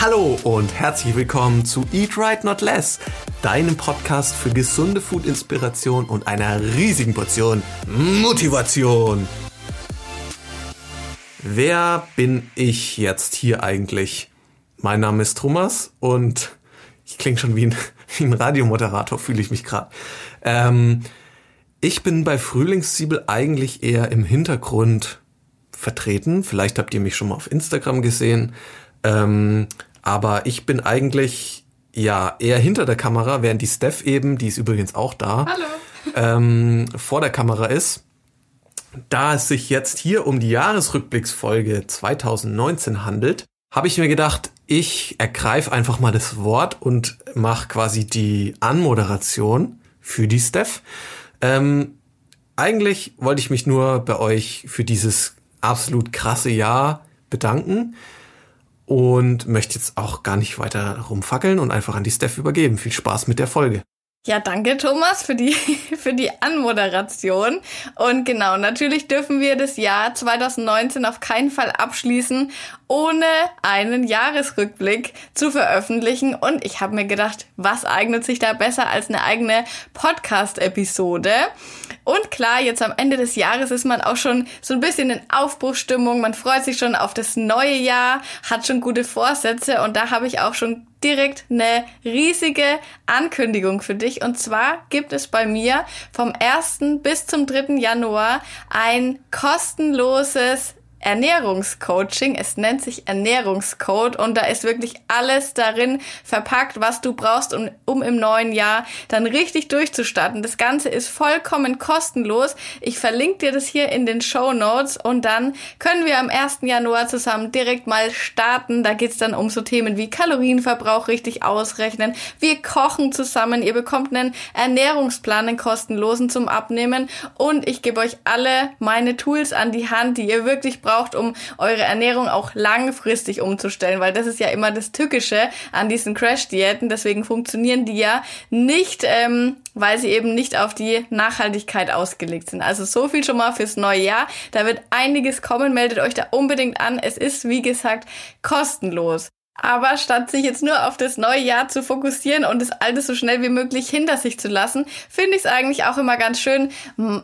Hallo und herzlich willkommen zu Eat Right Not Less, deinem Podcast für gesunde Food-Inspiration und einer riesigen Portion Motivation. Wer bin ich jetzt hier eigentlich? Mein Name ist Thomas und ich klinge schon wie ein, wie ein Radiomoderator, fühle ich mich gerade. Ähm, ich bin bei Frühlingszwiebel eigentlich eher im Hintergrund vertreten. Vielleicht habt ihr mich schon mal auf Instagram gesehen. Ähm, aber ich bin eigentlich ja eher hinter der Kamera, während die Steph eben, die ist übrigens auch da. Ähm, vor der Kamera ist. Da es sich jetzt hier um die Jahresrückblicksfolge 2019 handelt, habe ich mir gedacht, ich ergreife einfach mal das Wort und mache quasi die Anmoderation für die Steph. Ähm, eigentlich wollte ich mich nur bei euch für dieses absolut krasse Jahr bedanken und möchte jetzt auch gar nicht weiter rumfackeln und einfach an die Steph übergeben. Viel Spaß mit der Folge. Ja, danke Thomas für die, für die Anmoderation. Und genau, natürlich dürfen wir das Jahr 2019 auf keinen Fall abschließen, ohne einen Jahresrückblick zu veröffentlichen. Und ich habe mir gedacht, was eignet sich da besser als eine eigene Podcast-Episode? Und klar, jetzt am Ende des Jahres ist man auch schon so ein bisschen in Aufbruchstimmung. Man freut sich schon auf das neue Jahr, hat schon gute Vorsätze. Und da habe ich auch schon direkt eine riesige Ankündigung für dich. Und zwar gibt es bei mir vom 1. bis zum 3. Januar ein kostenloses Ernährungscoaching. Es nennt sich Ernährungscode und da ist wirklich alles darin verpackt, was du brauchst, um, um im neuen Jahr dann richtig durchzustarten. Das Ganze ist vollkommen kostenlos. Ich verlinke dir das hier in den Show Notes und dann können wir am 1. Januar zusammen direkt mal starten. Da geht's dann um so Themen wie Kalorienverbrauch richtig ausrechnen. Wir kochen zusammen. Ihr bekommt einen Ernährungsplan, einen kostenlosen zum Abnehmen und ich gebe euch alle meine Tools an die Hand, die ihr wirklich braucht braucht, um eure Ernährung auch langfristig umzustellen, weil das ist ja immer das Tückische an diesen Crash-Diäten. Deswegen funktionieren die ja nicht, ähm, weil sie eben nicht auf die Nachhaltigkeit ausgelegt sind. Also so viel schon mal fürs neue Jahr. Da wird einiges kommen. Meldet euch da unbedingt an. Es ist, wie gesagt, kostenlos. Aber statt sich jetzt nur auf das neue Jahr zu fokussieren und das alte so schnell wie möglich hinter sich zu lassen, finde ich es eigentlich auch immer ganz schön,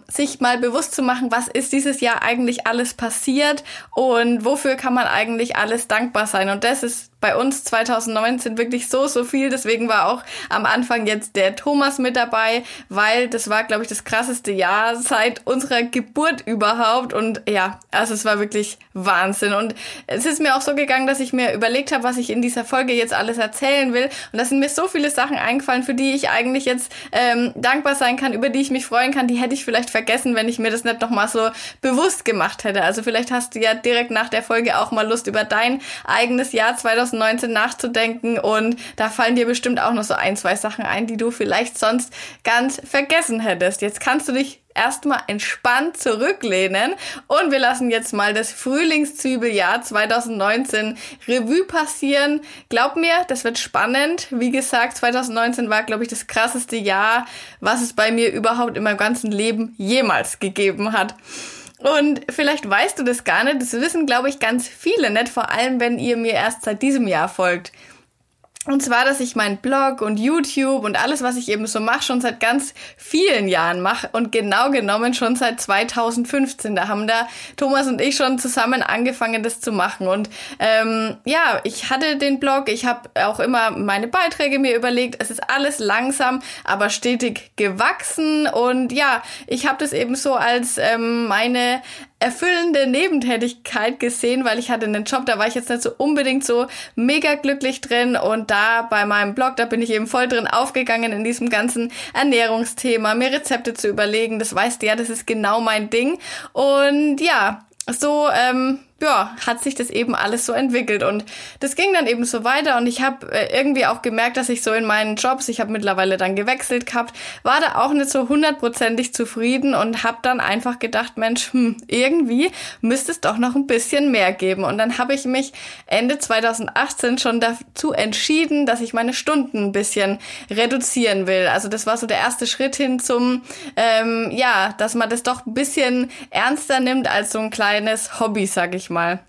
sich mal bewusst zu machen, was ist dieses Jahr eigentlich alles passiert und wofür kann man eigentlich alles dankbar sein. Und das ist bei uns 2019 wirklich so, so viel. Deswegen war auch am Anfang jetzt der Thomas mit dabei, weil das war, glaube ich, das krasseste Jahr seit unserer Geburt überhaupt. Und ja, also es war wirklich Wahnsinn. Und es ist mir auch so gegangen, dass ich mir überlegt habe, was ich in dieser Folge jetzt alles erzählen will. Und da sind mir so viele Sachen eingefallen, für die ich eigentlich jetzt ähm, dankbar sein kann, über die ich mich freuen kann. Die hätte ich vielleicht vergessen, wenn ich mir das nicht nochmal so bewusst gemacht hätte. Also vielleicht hast du ja direkt nach der Folge auch mal Lust über dein eigenes Jahr 2019 2019 nachzudenken und da fallen dir bestimmt auch noch so ein, zwei Sachen ein, die du vielleicht sonst ganz vergessen hättest. Jetzt kannst du dich erstmal entspannt zurücklehnen und wir lassen jetzt mal das Frühlingszwiebeljahr 2019 Revue passieren. Glaub mir, das wird spannend. Wie gesagt, 2019 war, glaube ich, das krasseste Jahr, was es bei mir überhaupt in meinem ganzen Leben jemals gegeben hat. Und vielleicht weißt du das gar nicht. Das wissen, glaube ich, ganz viele nicht. Vor allem, wenn ihr mir erst seit diesem Jahr folgt. Und zwar, dass ich meinen Blog und YouTube und alles, was ich eben so mache, schon seit ganz vielen Jahren mache und genau genommen schon seit 2015. Da haben da Thomas und ich schon zusammen angefangen, das zu machen. Und ähm, ja, ich hatte den Blog, ich habe auch immer meine Beiträge mir überlegt. Es ist alles langsam, aber stetig gewachsen. Und ja, ich habe das eben so als ähm, meine erfüllende Nebentätigkeit gesehen, weil ich hatte einen Job, da war ich jetzt nicht so unbedingt so mega glücklich drin. Und da bei meinem Blog, da bin ich eben voll drin aufgegangen in diesem ganzen Ernährungsthema, mir Rezepte zu überlegen, das weißt du ja, das ist genau mein Ding. Und ja, so ähm, ja, hat sich das eben alles so entwickelt. Und das ging dann eben so weiter. Und ich habe äh, irgendwie auch gemerkt, dass ich so in meinen Jobs, ich habe mittlerweile dann gewechselt gehabt, war da auch nicht so hundertprozentig zufrieden und habe dann einfach gedacht, Mensch, hm, irgendwie müsste es doch noch ein bisschen mehr geben. Und dann habe ich mich Ende 2018 schon dazu entschieden, dass ich meine Stunden ein bisschen reduzieren will. Also das war so der erste Schritt hin zum, ähm, ja, dass man das doch ein bisschen ernster nimmt als so ein kleines Hobby, sag ich mal mal.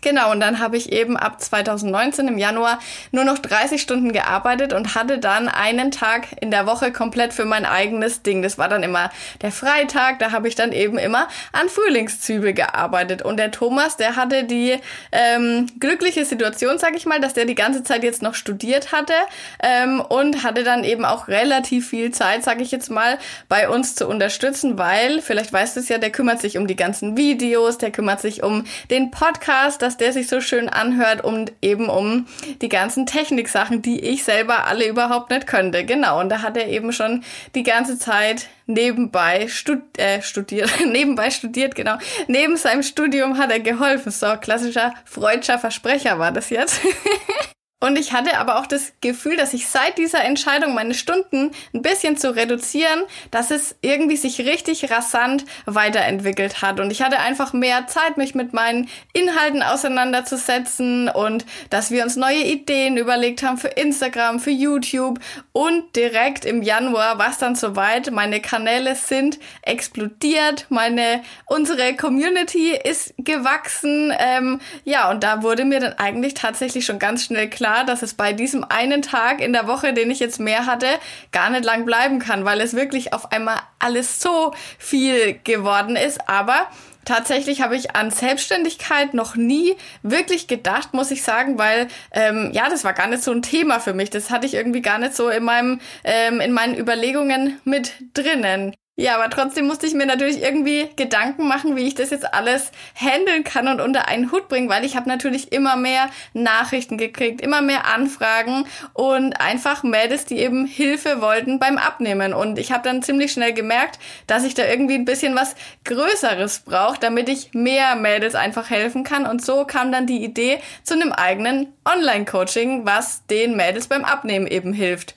Genau, und dann habe ich eben ab 2019 im Januar nur noch 30 Stunden gearbeitet und hatte dann einen Tag in der Woche komplett für mein eigenes Ding. Das war dann immer der Freitag, da habe ich dann eben immer an Frühlingszwiebel gearbeitet. Und der Thomas, der hatte die ähm, glückliche Situation, sag ich mal, dass der die ganze Zeit jetzt noch studiert hatte ähm, und hatte dann eben auch relativ viel Zeit, sag ich jetzt mal, bei uns zu unterstützen, weil, vielleicht weißt du es ja, der kümmert sich um die ganzen Videos, der kümmert sich um den Podcast, dass der sich so schön anhört und eben um die ganzen Techniksachen, die ich selber alle überhaupt nicht könnte. Genau, und da hat er eben schon die ganze Zeit nebenbei stud äh, studiert, nebenbei studiert, genau. Neben seinem Studium hat er geholfen. So, klassischer freudscher Versprecher war das jetzt. Und ich hatte aber auch das Gefühl, dass ich seit dieser Entscheidung, meine Stunden ein bisschen zu reduzieren, dass es irgendwie sich richtig rasant weiterentwickelt hat. Und ich hatte einfach mehr Zeit, mich mit meinen Inhalten auseinanderzusetzen und dass wir uns neue Ideen überlegt haben für Instagram, für YouTube. Und direkt im Januar war es dann soweit. Meine Kanäle sind explodiert. Meine, unsere Community ist gewachsen. Ähm, ja, und da wurde mir dann eigentlich tatsächlich schon ganz schnell klar, klar, dass es bei diesem einen Tag in der Woche, den ich jetzt mehr hatte, gar nicht lang bleiben kann, weil es wirklich auf einmal alles so viel geworden ist. Aber Tatsächlich habe ich an Selbstständigkeit noch nie wirklich gedacht, muss ich sagen, weil ähm, ja, das war gar nicht so ein Thema für mich. Das hatte ich irgendwie gar nicht so in meinem ähm, in meinen Überlegungen mit drinnen. Ja, aber trotzdem musste ich mir natürlich irgendwie Gedanken machen, wie ich das jetzt alles handeln kann und unter einen Hut bringen, weil ich habe natürlich immer mehr Nachrichten gekriegt, immer mehr Anfragen und einfach Mädels, die eben Hilfe wollten beim Abnehmen. Und ich habe dann ziemlich schnell gemerkt, dass ich da irgendwie ein bisschen was Größeres brauche, damit ich mehr Mädels einfach helfen kann. Und so kam dann die Idee zu einem eigenen Online-Coaching, was den Mädels beim Abnehmen eben hilft.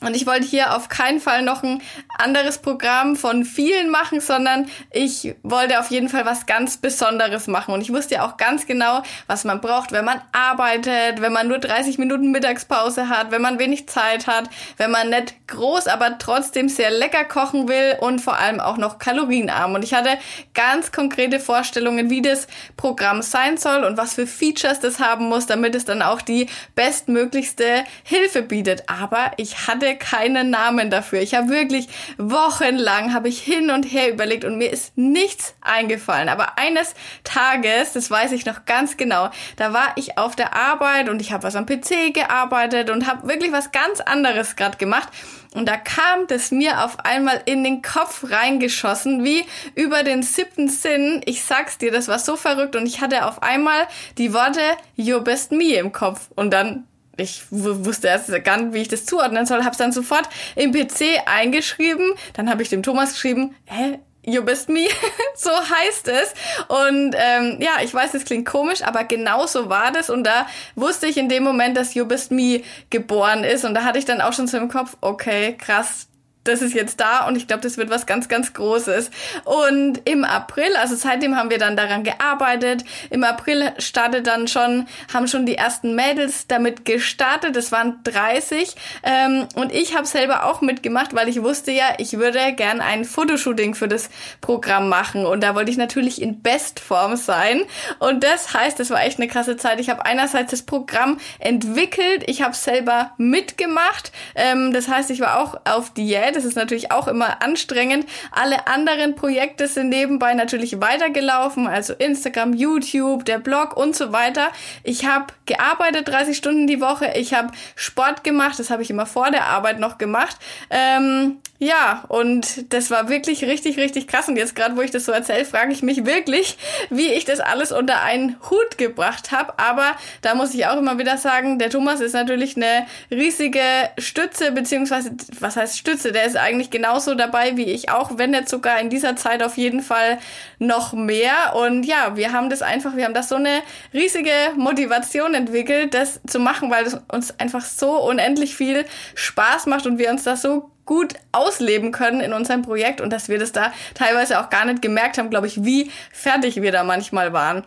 Und ich wollte hier auf keinen Fall noch ein anderes Programm von vielen machen, sondern ich wollte auf jeden Fall was ganz Besonderes machen. Und ich wusste ja auch ganz genau, was man braucht, wenn man arbeitet, wenn man nur 30 Minuten Mittagspause hat, wenn man wenig Zeit hat, wenn man nicht groß, aber trotzdem sehr lecker kochen will und vor allem auch noch kalorienarm. Und ich hatte ganz konkrete Vorstellungen, wie das Programm sein soll und was für Features das haben muss, damit es dann auch die bestmöglichste Hilfe bietet. Aber ich hatte keinen Namen dafür. Ich habe wirklich wochenlang habe ich hin und her überlegt und mir ist nichts eingefallen. Aber eines Tages, das weiß ich noch ganz genau, da war ich auf der Arbeit und ich habe was am PC gearbeitet und habe wirklich was ganz anderes gerade gemacht. Und da kam das mir auf einmal in den Kopf reingeschossen, wie über den siebten Sinn. Ich sag's dir, das war so verrückt und ich hatte auf einmal die Worte Your Best Me im Kopf. Und dann ich wusste erst gar nicht, wie ich das zuordnen soll, habe es dann sofort im PC eingeschrieben. Dann habe ich dem Thomas geschrieben, hä, You bist me, so heißt es. Und ähm, ja, ich weiß, es klingt komisch, aber genau so war das. Und da wusste ich in dem Moment, dass You bist me geboren ist. Und da hatte ich dann auch schon so im Kopf, okay, krass, das ist jetzt da und ich glaube, das wird was ganz, ganz Großes. Und im April, also seitdem haben wir dann daran gearbeitet. Im April startet dann schon, haben schon die ersten Mädels damit gestartet. Das waren 30. Ähm, und ich habe selber auch mitgemacht, weil ich wusste ja, ich würde gern ein Fotoshooting für das Programm machen. Und da wollte ich natürlich in Bestform sein. Und das heißt, das war echt eine krasse Zeit. Ich habe einerseits das Programm entwickelt, ich habe selber mitgemacht. Ähm, das heißt, ich war auch auf Diät. Das ist natürlich auch immer anstrengend. Alle anderen Projekte sind nebenbei natürlich weitergelaufen, also Instagram, YouTube, der Blog und so weiter. Ich habe gearbeitet 30 Stunden die Woche. Ich habe Sport gemacht. Das habe ich immer vor der Arbeit noch gemacht. Ähm, ja, und das war wirklich richtig, richtig krass. Und jetzt gerade, wo ich das so erzähle, frage ich mich wirklich, wie ich das alles unter einen Hut gebracht habe. Aber da muss ich auch immer wieder sagen, der Thomas ist natürlich eine riesige Stütze, beziehungsweise, was heißt Stütze? Der ist eigentlich genauso dabei wie ich auch, wenn nicht sogar in dieser Zeit auf jeden Fall noch mehr. Und ja, wir haben das einfach, wir haben das so eine riesige Motivation entwickelt, das zu machen, weil es uns einfach so unendlich viel Spaß macht und wir uns das so gut ausleben können in unserem Projekt und dass wir das da teilweise auch gar nicht gemerkt haben, glaube ich, wie fertig wir da manchmal waren.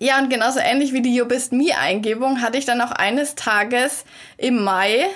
Ja, und genauso ähnlich wie die You Bist Me Eingebung hatte ich dann auch eines Tages im Mai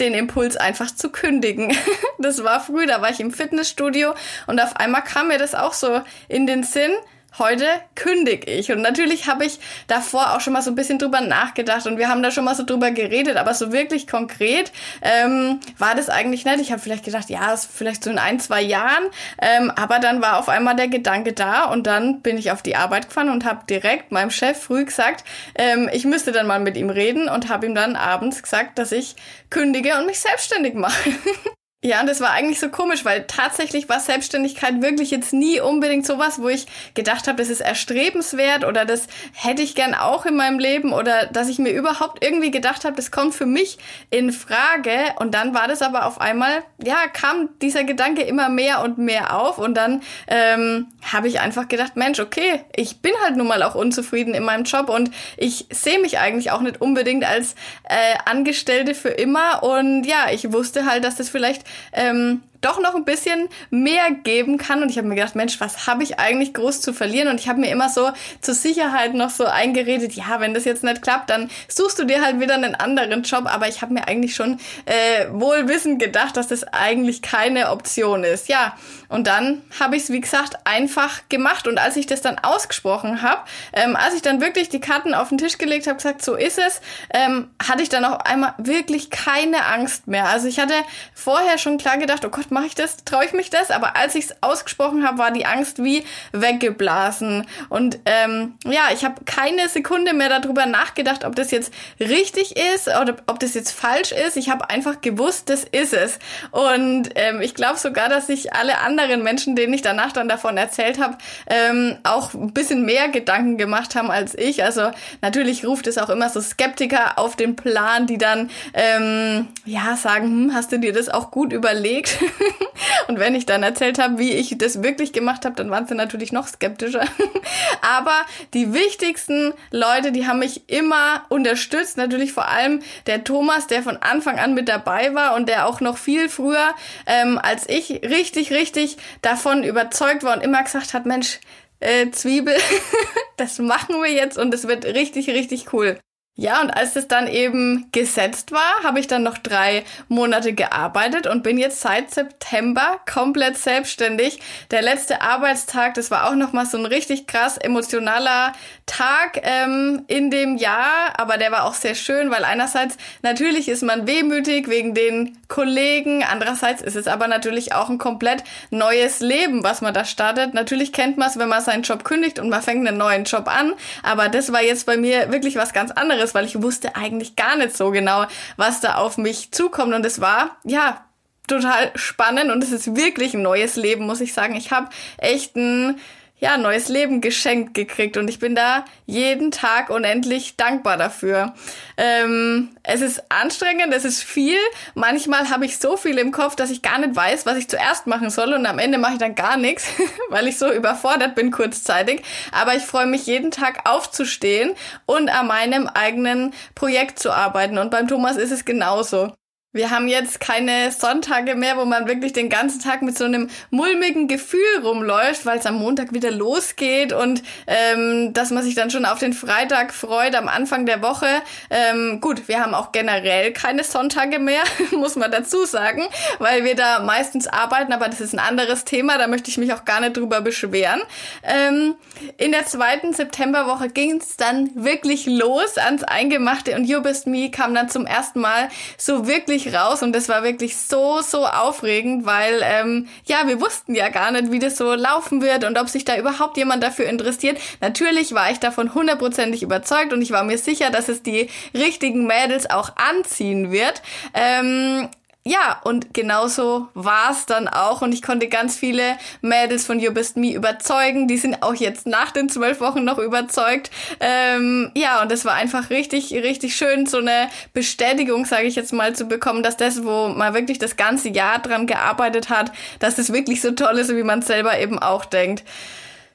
den Impuls einfach zu kündigen. Das war früh, da war ich im Fitnessstudio und auf einmal kam mir das auch so in den Sinn, heute kündige ich. Und natürlich habe ich davor auch schon mal so ein bisschen drüber nachgedacht und wir haben da schon mal so drüber geredet, aber so wirklich konkret ähm, war das eigentlich nicht. Ich habe vielleicht gedacht, ja, ist vielleicht so in ein, zwei Jahren, ähm, aber dann war auf einmal der Gedanke da und dann bin ich auf die Arbeit gefahren und habe direkt meinem Chef früh gesagt, ähm, ich müsste dann mal mit ihm reden und habe ihm dann abends gesagt, dass ich kündige und mich selbstständig mache. Ja, und das war eigentlich so komisch, weil tatsächlich war Selbstständigkeit wirklich jetzt nie unbedingt sowas, wo ich gedacht habe, das ist erstrebenswert oder das hätte ich gern auch in meinem Leben oder dass ich mir überhaupt irgendwie gedacht habe, das kommt für mich in Frage. Und dann war das aber auf einmal, ja, kam dieser Gedanke immer mehr und mehr auf und dann ähm, habe ich einfach gedacht, Mensch, okay, ich bin halt nun mal auch unzufrieden in meinem Job und ich sehe mich eigentlich auch nicht unbedingt als äh, Angestellte für immer und ja, ich wusste halt, dass das vielleicht ähm, doch noch ein bisschen mehr geben kann. Und ich habe mir gedacht, Mensch, was habe ich eigentlich groß zu verlieren? Und ich habe mir immer so zur Sicherheit noch so eingeredet, ja, wenn das jetzt nicht klappt, dann suchst du dir halt wieder einen anderen Job. Aber ich habe mir eigentlich schon äh, wohlwissend gedacht, dass das eigentlich keine Option ist. Ja, und dann habe ich es, wie gesagt, einfach gemacht. Und als ich das dann ausgesprochen habe, ähm, als ich dann wirklich die Karten auf den Tisch gelegt habe, gesagt, so ist es, ähm, hatte ich dann auch einmal wirklich keine Angst mehr. Also ich hatte vorher schon klar gedacht, oh Gott, mache ich das? Traue ich mich das? Aber als ich es ausgesprochen habe, war die Angst wie weggeblasen. Und ähm, ja, ich habe keine Sekunde mehr darüber nachgedacht, ob das jetzt richtig ist oder ob das jetzt falsch ist. Ich habe einfach gewusst, das ist es. Und ähm, ich glaube sogar, dass sich alle anderen Menschen, denen ich danach dann davon erzählt habe, ähm, auch ein bisschen mehr Gedanken gemacht haben als ich. Also natürlich ruft es auch immer so Skeptiker auf den Plan, die dann ähm, ja sagen, hm, hast du dir das auch gut überlegt? und wenn ich dann erzählt habe, wie ich das wirklich gemacht habe, dann waren sie natürlich noch skeptischer. Aber die wichtigsten Leute, die haben mich immer unterstützt. Natürlich vor allem der Thomas, der von Anfang an mit dabei war und der auch noch viel früher ähm, als ich richtig, richtig davon überzeugt war und immer gesagt hat, Mensch, äh, Zwiebel, das machen wir jetzt und es wird richtig, richtig cool. Ja, und als es dann eben gesetzt war, habe ich dann noch drei Monate gearbeitet und bin jetzt seit September komplett selbstständig. Der letzte Arbeitstag, das war auch nochmal so ein richtig krass emotionaler Tag ähm, in dem Jahr, aber der war auch sehr schön, weil einerseits natürlich ist man wehmütig wegen den Kollegen, andererseits ist es aber natürlich auch ein komplett neues Leben, was man da startet. Natürlich kennt man es, wenn man seinen Job kündigt und man fängt einen neuen Job an, aber das war jetzt bei mir wirklich was ganz anderes anderes, weil ich wusste eigentlich gar nicht so genau, was da auf mich zukommt. Und es war, ja, total spannend und es ist wirklich ein neues Leben, muss ich sagen. Ich habe echt ein ja, neues Leben geschenkt gekriegt und ich bin da jeden Tag unendlich dankbar dafür. Ähm, es ist anstrengend, es ist viel. Manchmal habe ich so viel im Kopf, dass ich gar nicht weiß, was ich zuerst machen soll und am Ende mache ich dann gar nichts, weil ich so überfordert bin kurzzeitig. Aber ich freue mich jeden Tag aufzustehen und an meinem eigenen Projekt zu arbeiten und beim Thomas ist es genauso. Wir haben jetzt keine Sonntage mehr, wo man wirklich den ganzen Tag mit so einem mulmigen Gefühl rumläuft, weil es am Montag wieder losgeht und ähm, dass man sich dann schon auf den Freitag freut am Anfang der Woche. Ähm, gut, wir haben auch generell keine Sonntage mehr, muss man dazu sagen, weil wir da meistens arbeiten, aber das ist ein anderes Thema, da möchte ich mich auch gar nicht drüber beschweren. Ähm, in der zweiten Septemberwoche ging es dann wirklich los ans Eingemachte und You Best Me kam dann zum ersten Mal so wirklich raus und das war wirklich so, so aufregend, weil ähm, ja, wir wussten ja gar nicht, wie das so laufen wird und ob sich da überhaupt jemand dafür interessiert. Natürlich war ich davon hundertprozentig überzeugt und ich war mir sicher, dass es die richtigen Mädels auch anziehen wird. Ähm, ja, und genauso war's dann auch. Und ich konnte ganz viele Mädels von You Best Me überzeugen. Die sind auch jetzt nach den zwölf Wochen noch überzeugt. Ähm, ja, und es war einfach richtig, richtig schön, so eine Bestätigung, sage ich jetzt mal, zu bekommen, dass das, wo man wirklich das ganze Jahr dran gearbeitet hat, dass das wirklich so toll ist, wie man selber eben auch denkt.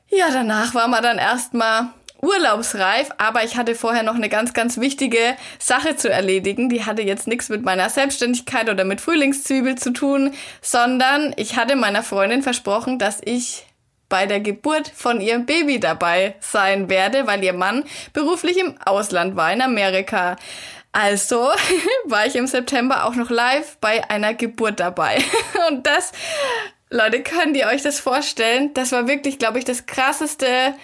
Ja, danach war man dann erstmal urlaubsreif, aber ich hatte vorher noch eine ganz, ganz wichtige Sache zu erledigen. Die hatte jetzt nichts mit meiner Selbstständigkeit oder mit Frühlingszwiebel zu tun, sondern ich hatte meiner Freundin versprochen, dass ich bei der Geburt von ihrem Baby dabei sein werde, weil ihr Mann beruflich im Ausland war, in Amerika. Also war ich im September auch noch live bei einer Geburt dabei. Und das Leute, könnt ihr euch das vorstellen? Das war wirklich, glaube ich, das krasseste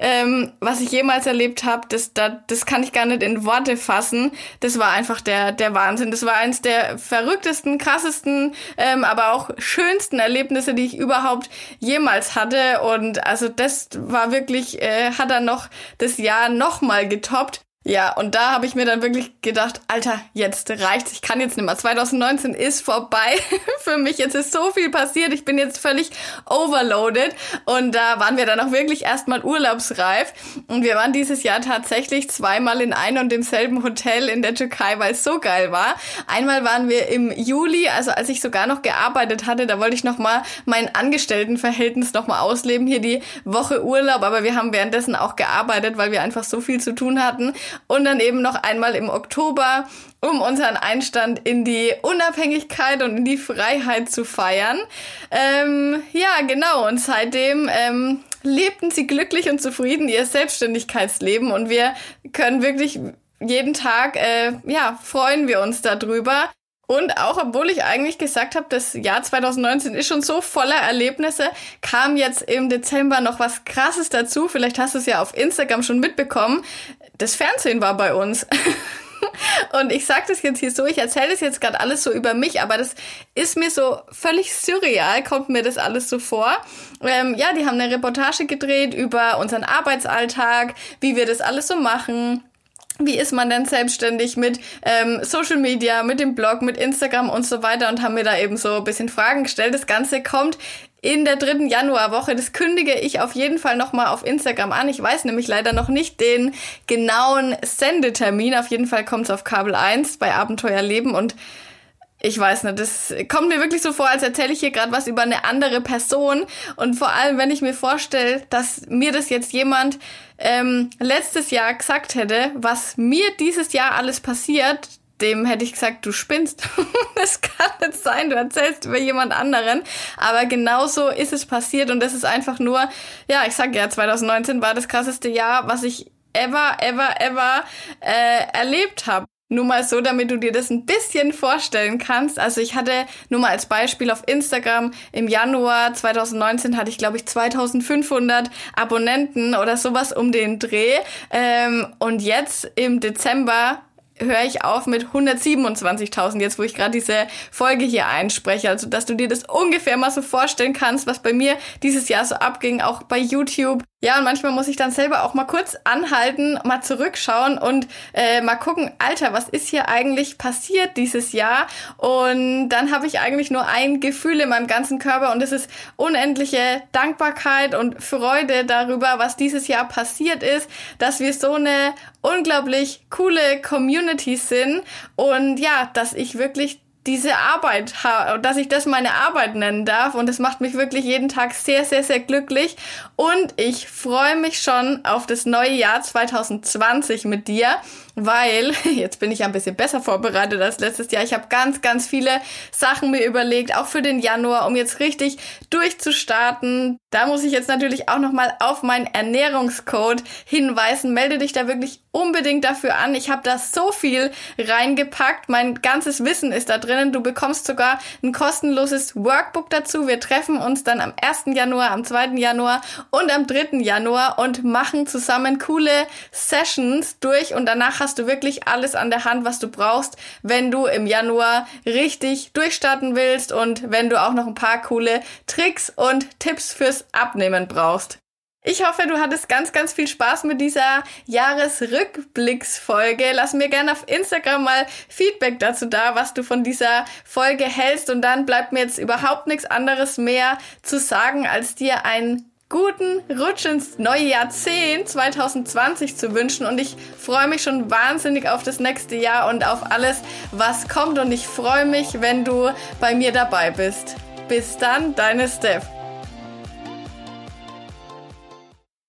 ähm, was ich jemals erlebt habe, das, das, das kann ich gar nicht in Worte fassen. Das war einfach der, der Wahnsinn. Das war eins der verrücktesten, krassesten, ähm, aber auch schönsten Erlebnisse, die ich überhaupt jemals hatte. Und also das war wirklich, äh, hat dann noch das Jahr nochmal getoppt. Ja, und da habe ich mir dann wirklich gedacht, Alter, jetzt reicht's. Ich kann jetzt nicht mehr. 2019 ist vorbei für mich. Jetzt ist so viel passiert. Ich bin jetzt völlig overloaded. Und da waren wir dann auch wirklich erstmal urlaubsreif. Und wir waren dieses Jahr tatsächlich zweimal in einem und demselben Hotel in der Türkei, weil es so geil war. Einmal waren wir im Juli, also als ich sogar noch gearbeitet hatte, da wollte ich nochmal mein Angestelltenverhältnis nochmal ausleben. Hier die Woche Urlaub, aber wir haben währenddessen auch gearbeitet, weil wir einfach so viel zu tun hatten und dann eben noch einmal im Oktober, um unseren Einstand in die Unabhängigkeit und in die Freiheit zu feiern. Ähm, ja, genau. Und seitdem ähm, lebten sie glücklich und zufrieden ihr Selbstständigkeitsleben und wir können wirklich jeden Tag, äh, ja, freuen wir uns darüber. Und auch obwohl ich eigentlich gesagt habe, das Jahr 2019 ist schon so voller Erlebnisse, kam jetzt im Dezember noch was Krasses dazu. Vielleicht hast du es ja auf Instagram schon mitbekommen. Das Fernsehen war bei uns. Und ich sage das jetzt hier so, ich erzähle das jetzt gerade alles so über mich, aber das ist mir so völlig surreal, kommt mir das alles so vor. Ähm, ja, die haben eine Reportage gedreht über unseren Arbeitsalltag, wie wir das alles so machen wie ist man denn selbstständig mit ähm, Social Media, mit dem Blog, mit Instagram und so weiter und haben mir da eben so ein bisschen Fragen gestellt. Das Ganze kommt in der dritten Januarwoche. Das kündige ich auf jeden Fall nochmal auf Instagram an. Ich weiß nämlich leider noch nicht den genauen Sendetermin. Auf jeden Fall kommt es auf Kabel 1 bei Abenteuer Leben und ich weiß nicht, das kommt mir wirklich so vor, als erzähle ich hier gerade was über eine andere Person. Und vor allem, wenn ich mir vorstelle, dass mir das jetzt jemand ähm, letztes Jahr gesagt hätte, was mir dieses Jahr alles passiert, dem hätte ich gesagt, du spinnst. das kann nicht sein, du erzählst über jemand anderen. Aber genauso ist es passiert und das ist einfach nur, ja, ich sag ja, 2019 war das krasseste Jahr, was ich ever, ever, ever äh, erlebt habe. Nur mal so, damit du dir das ein bisschen vorstellen kannst. Also ich hatte nur mal als Beispiel auf Instagram im Januar 2019 hatte ich glaube ich 2500 Abonnenten oder sowas um den Dreh. Ähm, und jetzt im Dezember höre ich auf mit 127.000 jetzt, wo ich gerade diese Folge hier einspreche. Also, dass du dir das ungefähr mal so vorstellen kannst, was bei mir dieses Jahr so abging, auch bei YouTube. Ja, und manchmal muss ich dann selber auch mal kurz anhalten, mal zurückschauen und äh, mal gucken, Alter, was ist hier eigentlich passiert dieses Jahr? Und dann habe ich eigentlich nur ein Gefühl in meinem ganzen Körper und das ist unendliche Dankbarkeit und Freude darüber, was dieses Jahr passiert ist, dass wir so eine unglaublich coole Community sind und ja, dass ich wirklich diese Arbeit, dass ich das meine Arbeit nennen darf und das macht mich wirklich jeden Tag sehr, sehr, sehr glücklich und ich freue mich schon auf das neue Jahr 2020 mit dir weil jetzt bin ich ein bisschen besser vorbereitet als letztes Jahr. Ich habe ganz, ganz viele Sachen mir überlegt, auch für den Januar, um jetzt richtig durchzustarten. Da muss ich jetzt natürlich auch nochmal auf meinen Ernährungscode hinweisen. Melde dich da wirklich unbedingt dafür an. Ich habe da so viel reingepackt. Mein ganzes Wissen ist da drinnen. Du bekommst sogar ein kostenloses Workbook dazu. Wir treffen uns dann am 1. Januar, am 2. Januar und am 3. Januar und machen zusammen coole Sessions durch und danach hast du wirklich alles an der Hand, was du brauchst, wenn du im Januar richtig durchstarten willst und wenn du auch noch ein paar coole Tricks und Tipps fürs Abnehmen brauchst. Ich hoffe, du hattest ganz, ganz viel Spaß mit dieser Jahresrückblicksfolge. Lass mir gerne auf Instagram mal Feedback dazu da, was du von dieser Folge hältst. Und dann bleibt mir jetzt überhaupt nichts anderes mehr zu sagen, als dir ein guten Rutsch ins neue Jahrzehnt 2020 zu wünschen und ich freue mich schon wahnsinnig auf das nächste Jahr und auf alles, was kommt und ich freue mich, wenn du bei mir dabei bist. Bis dann, deine Steph.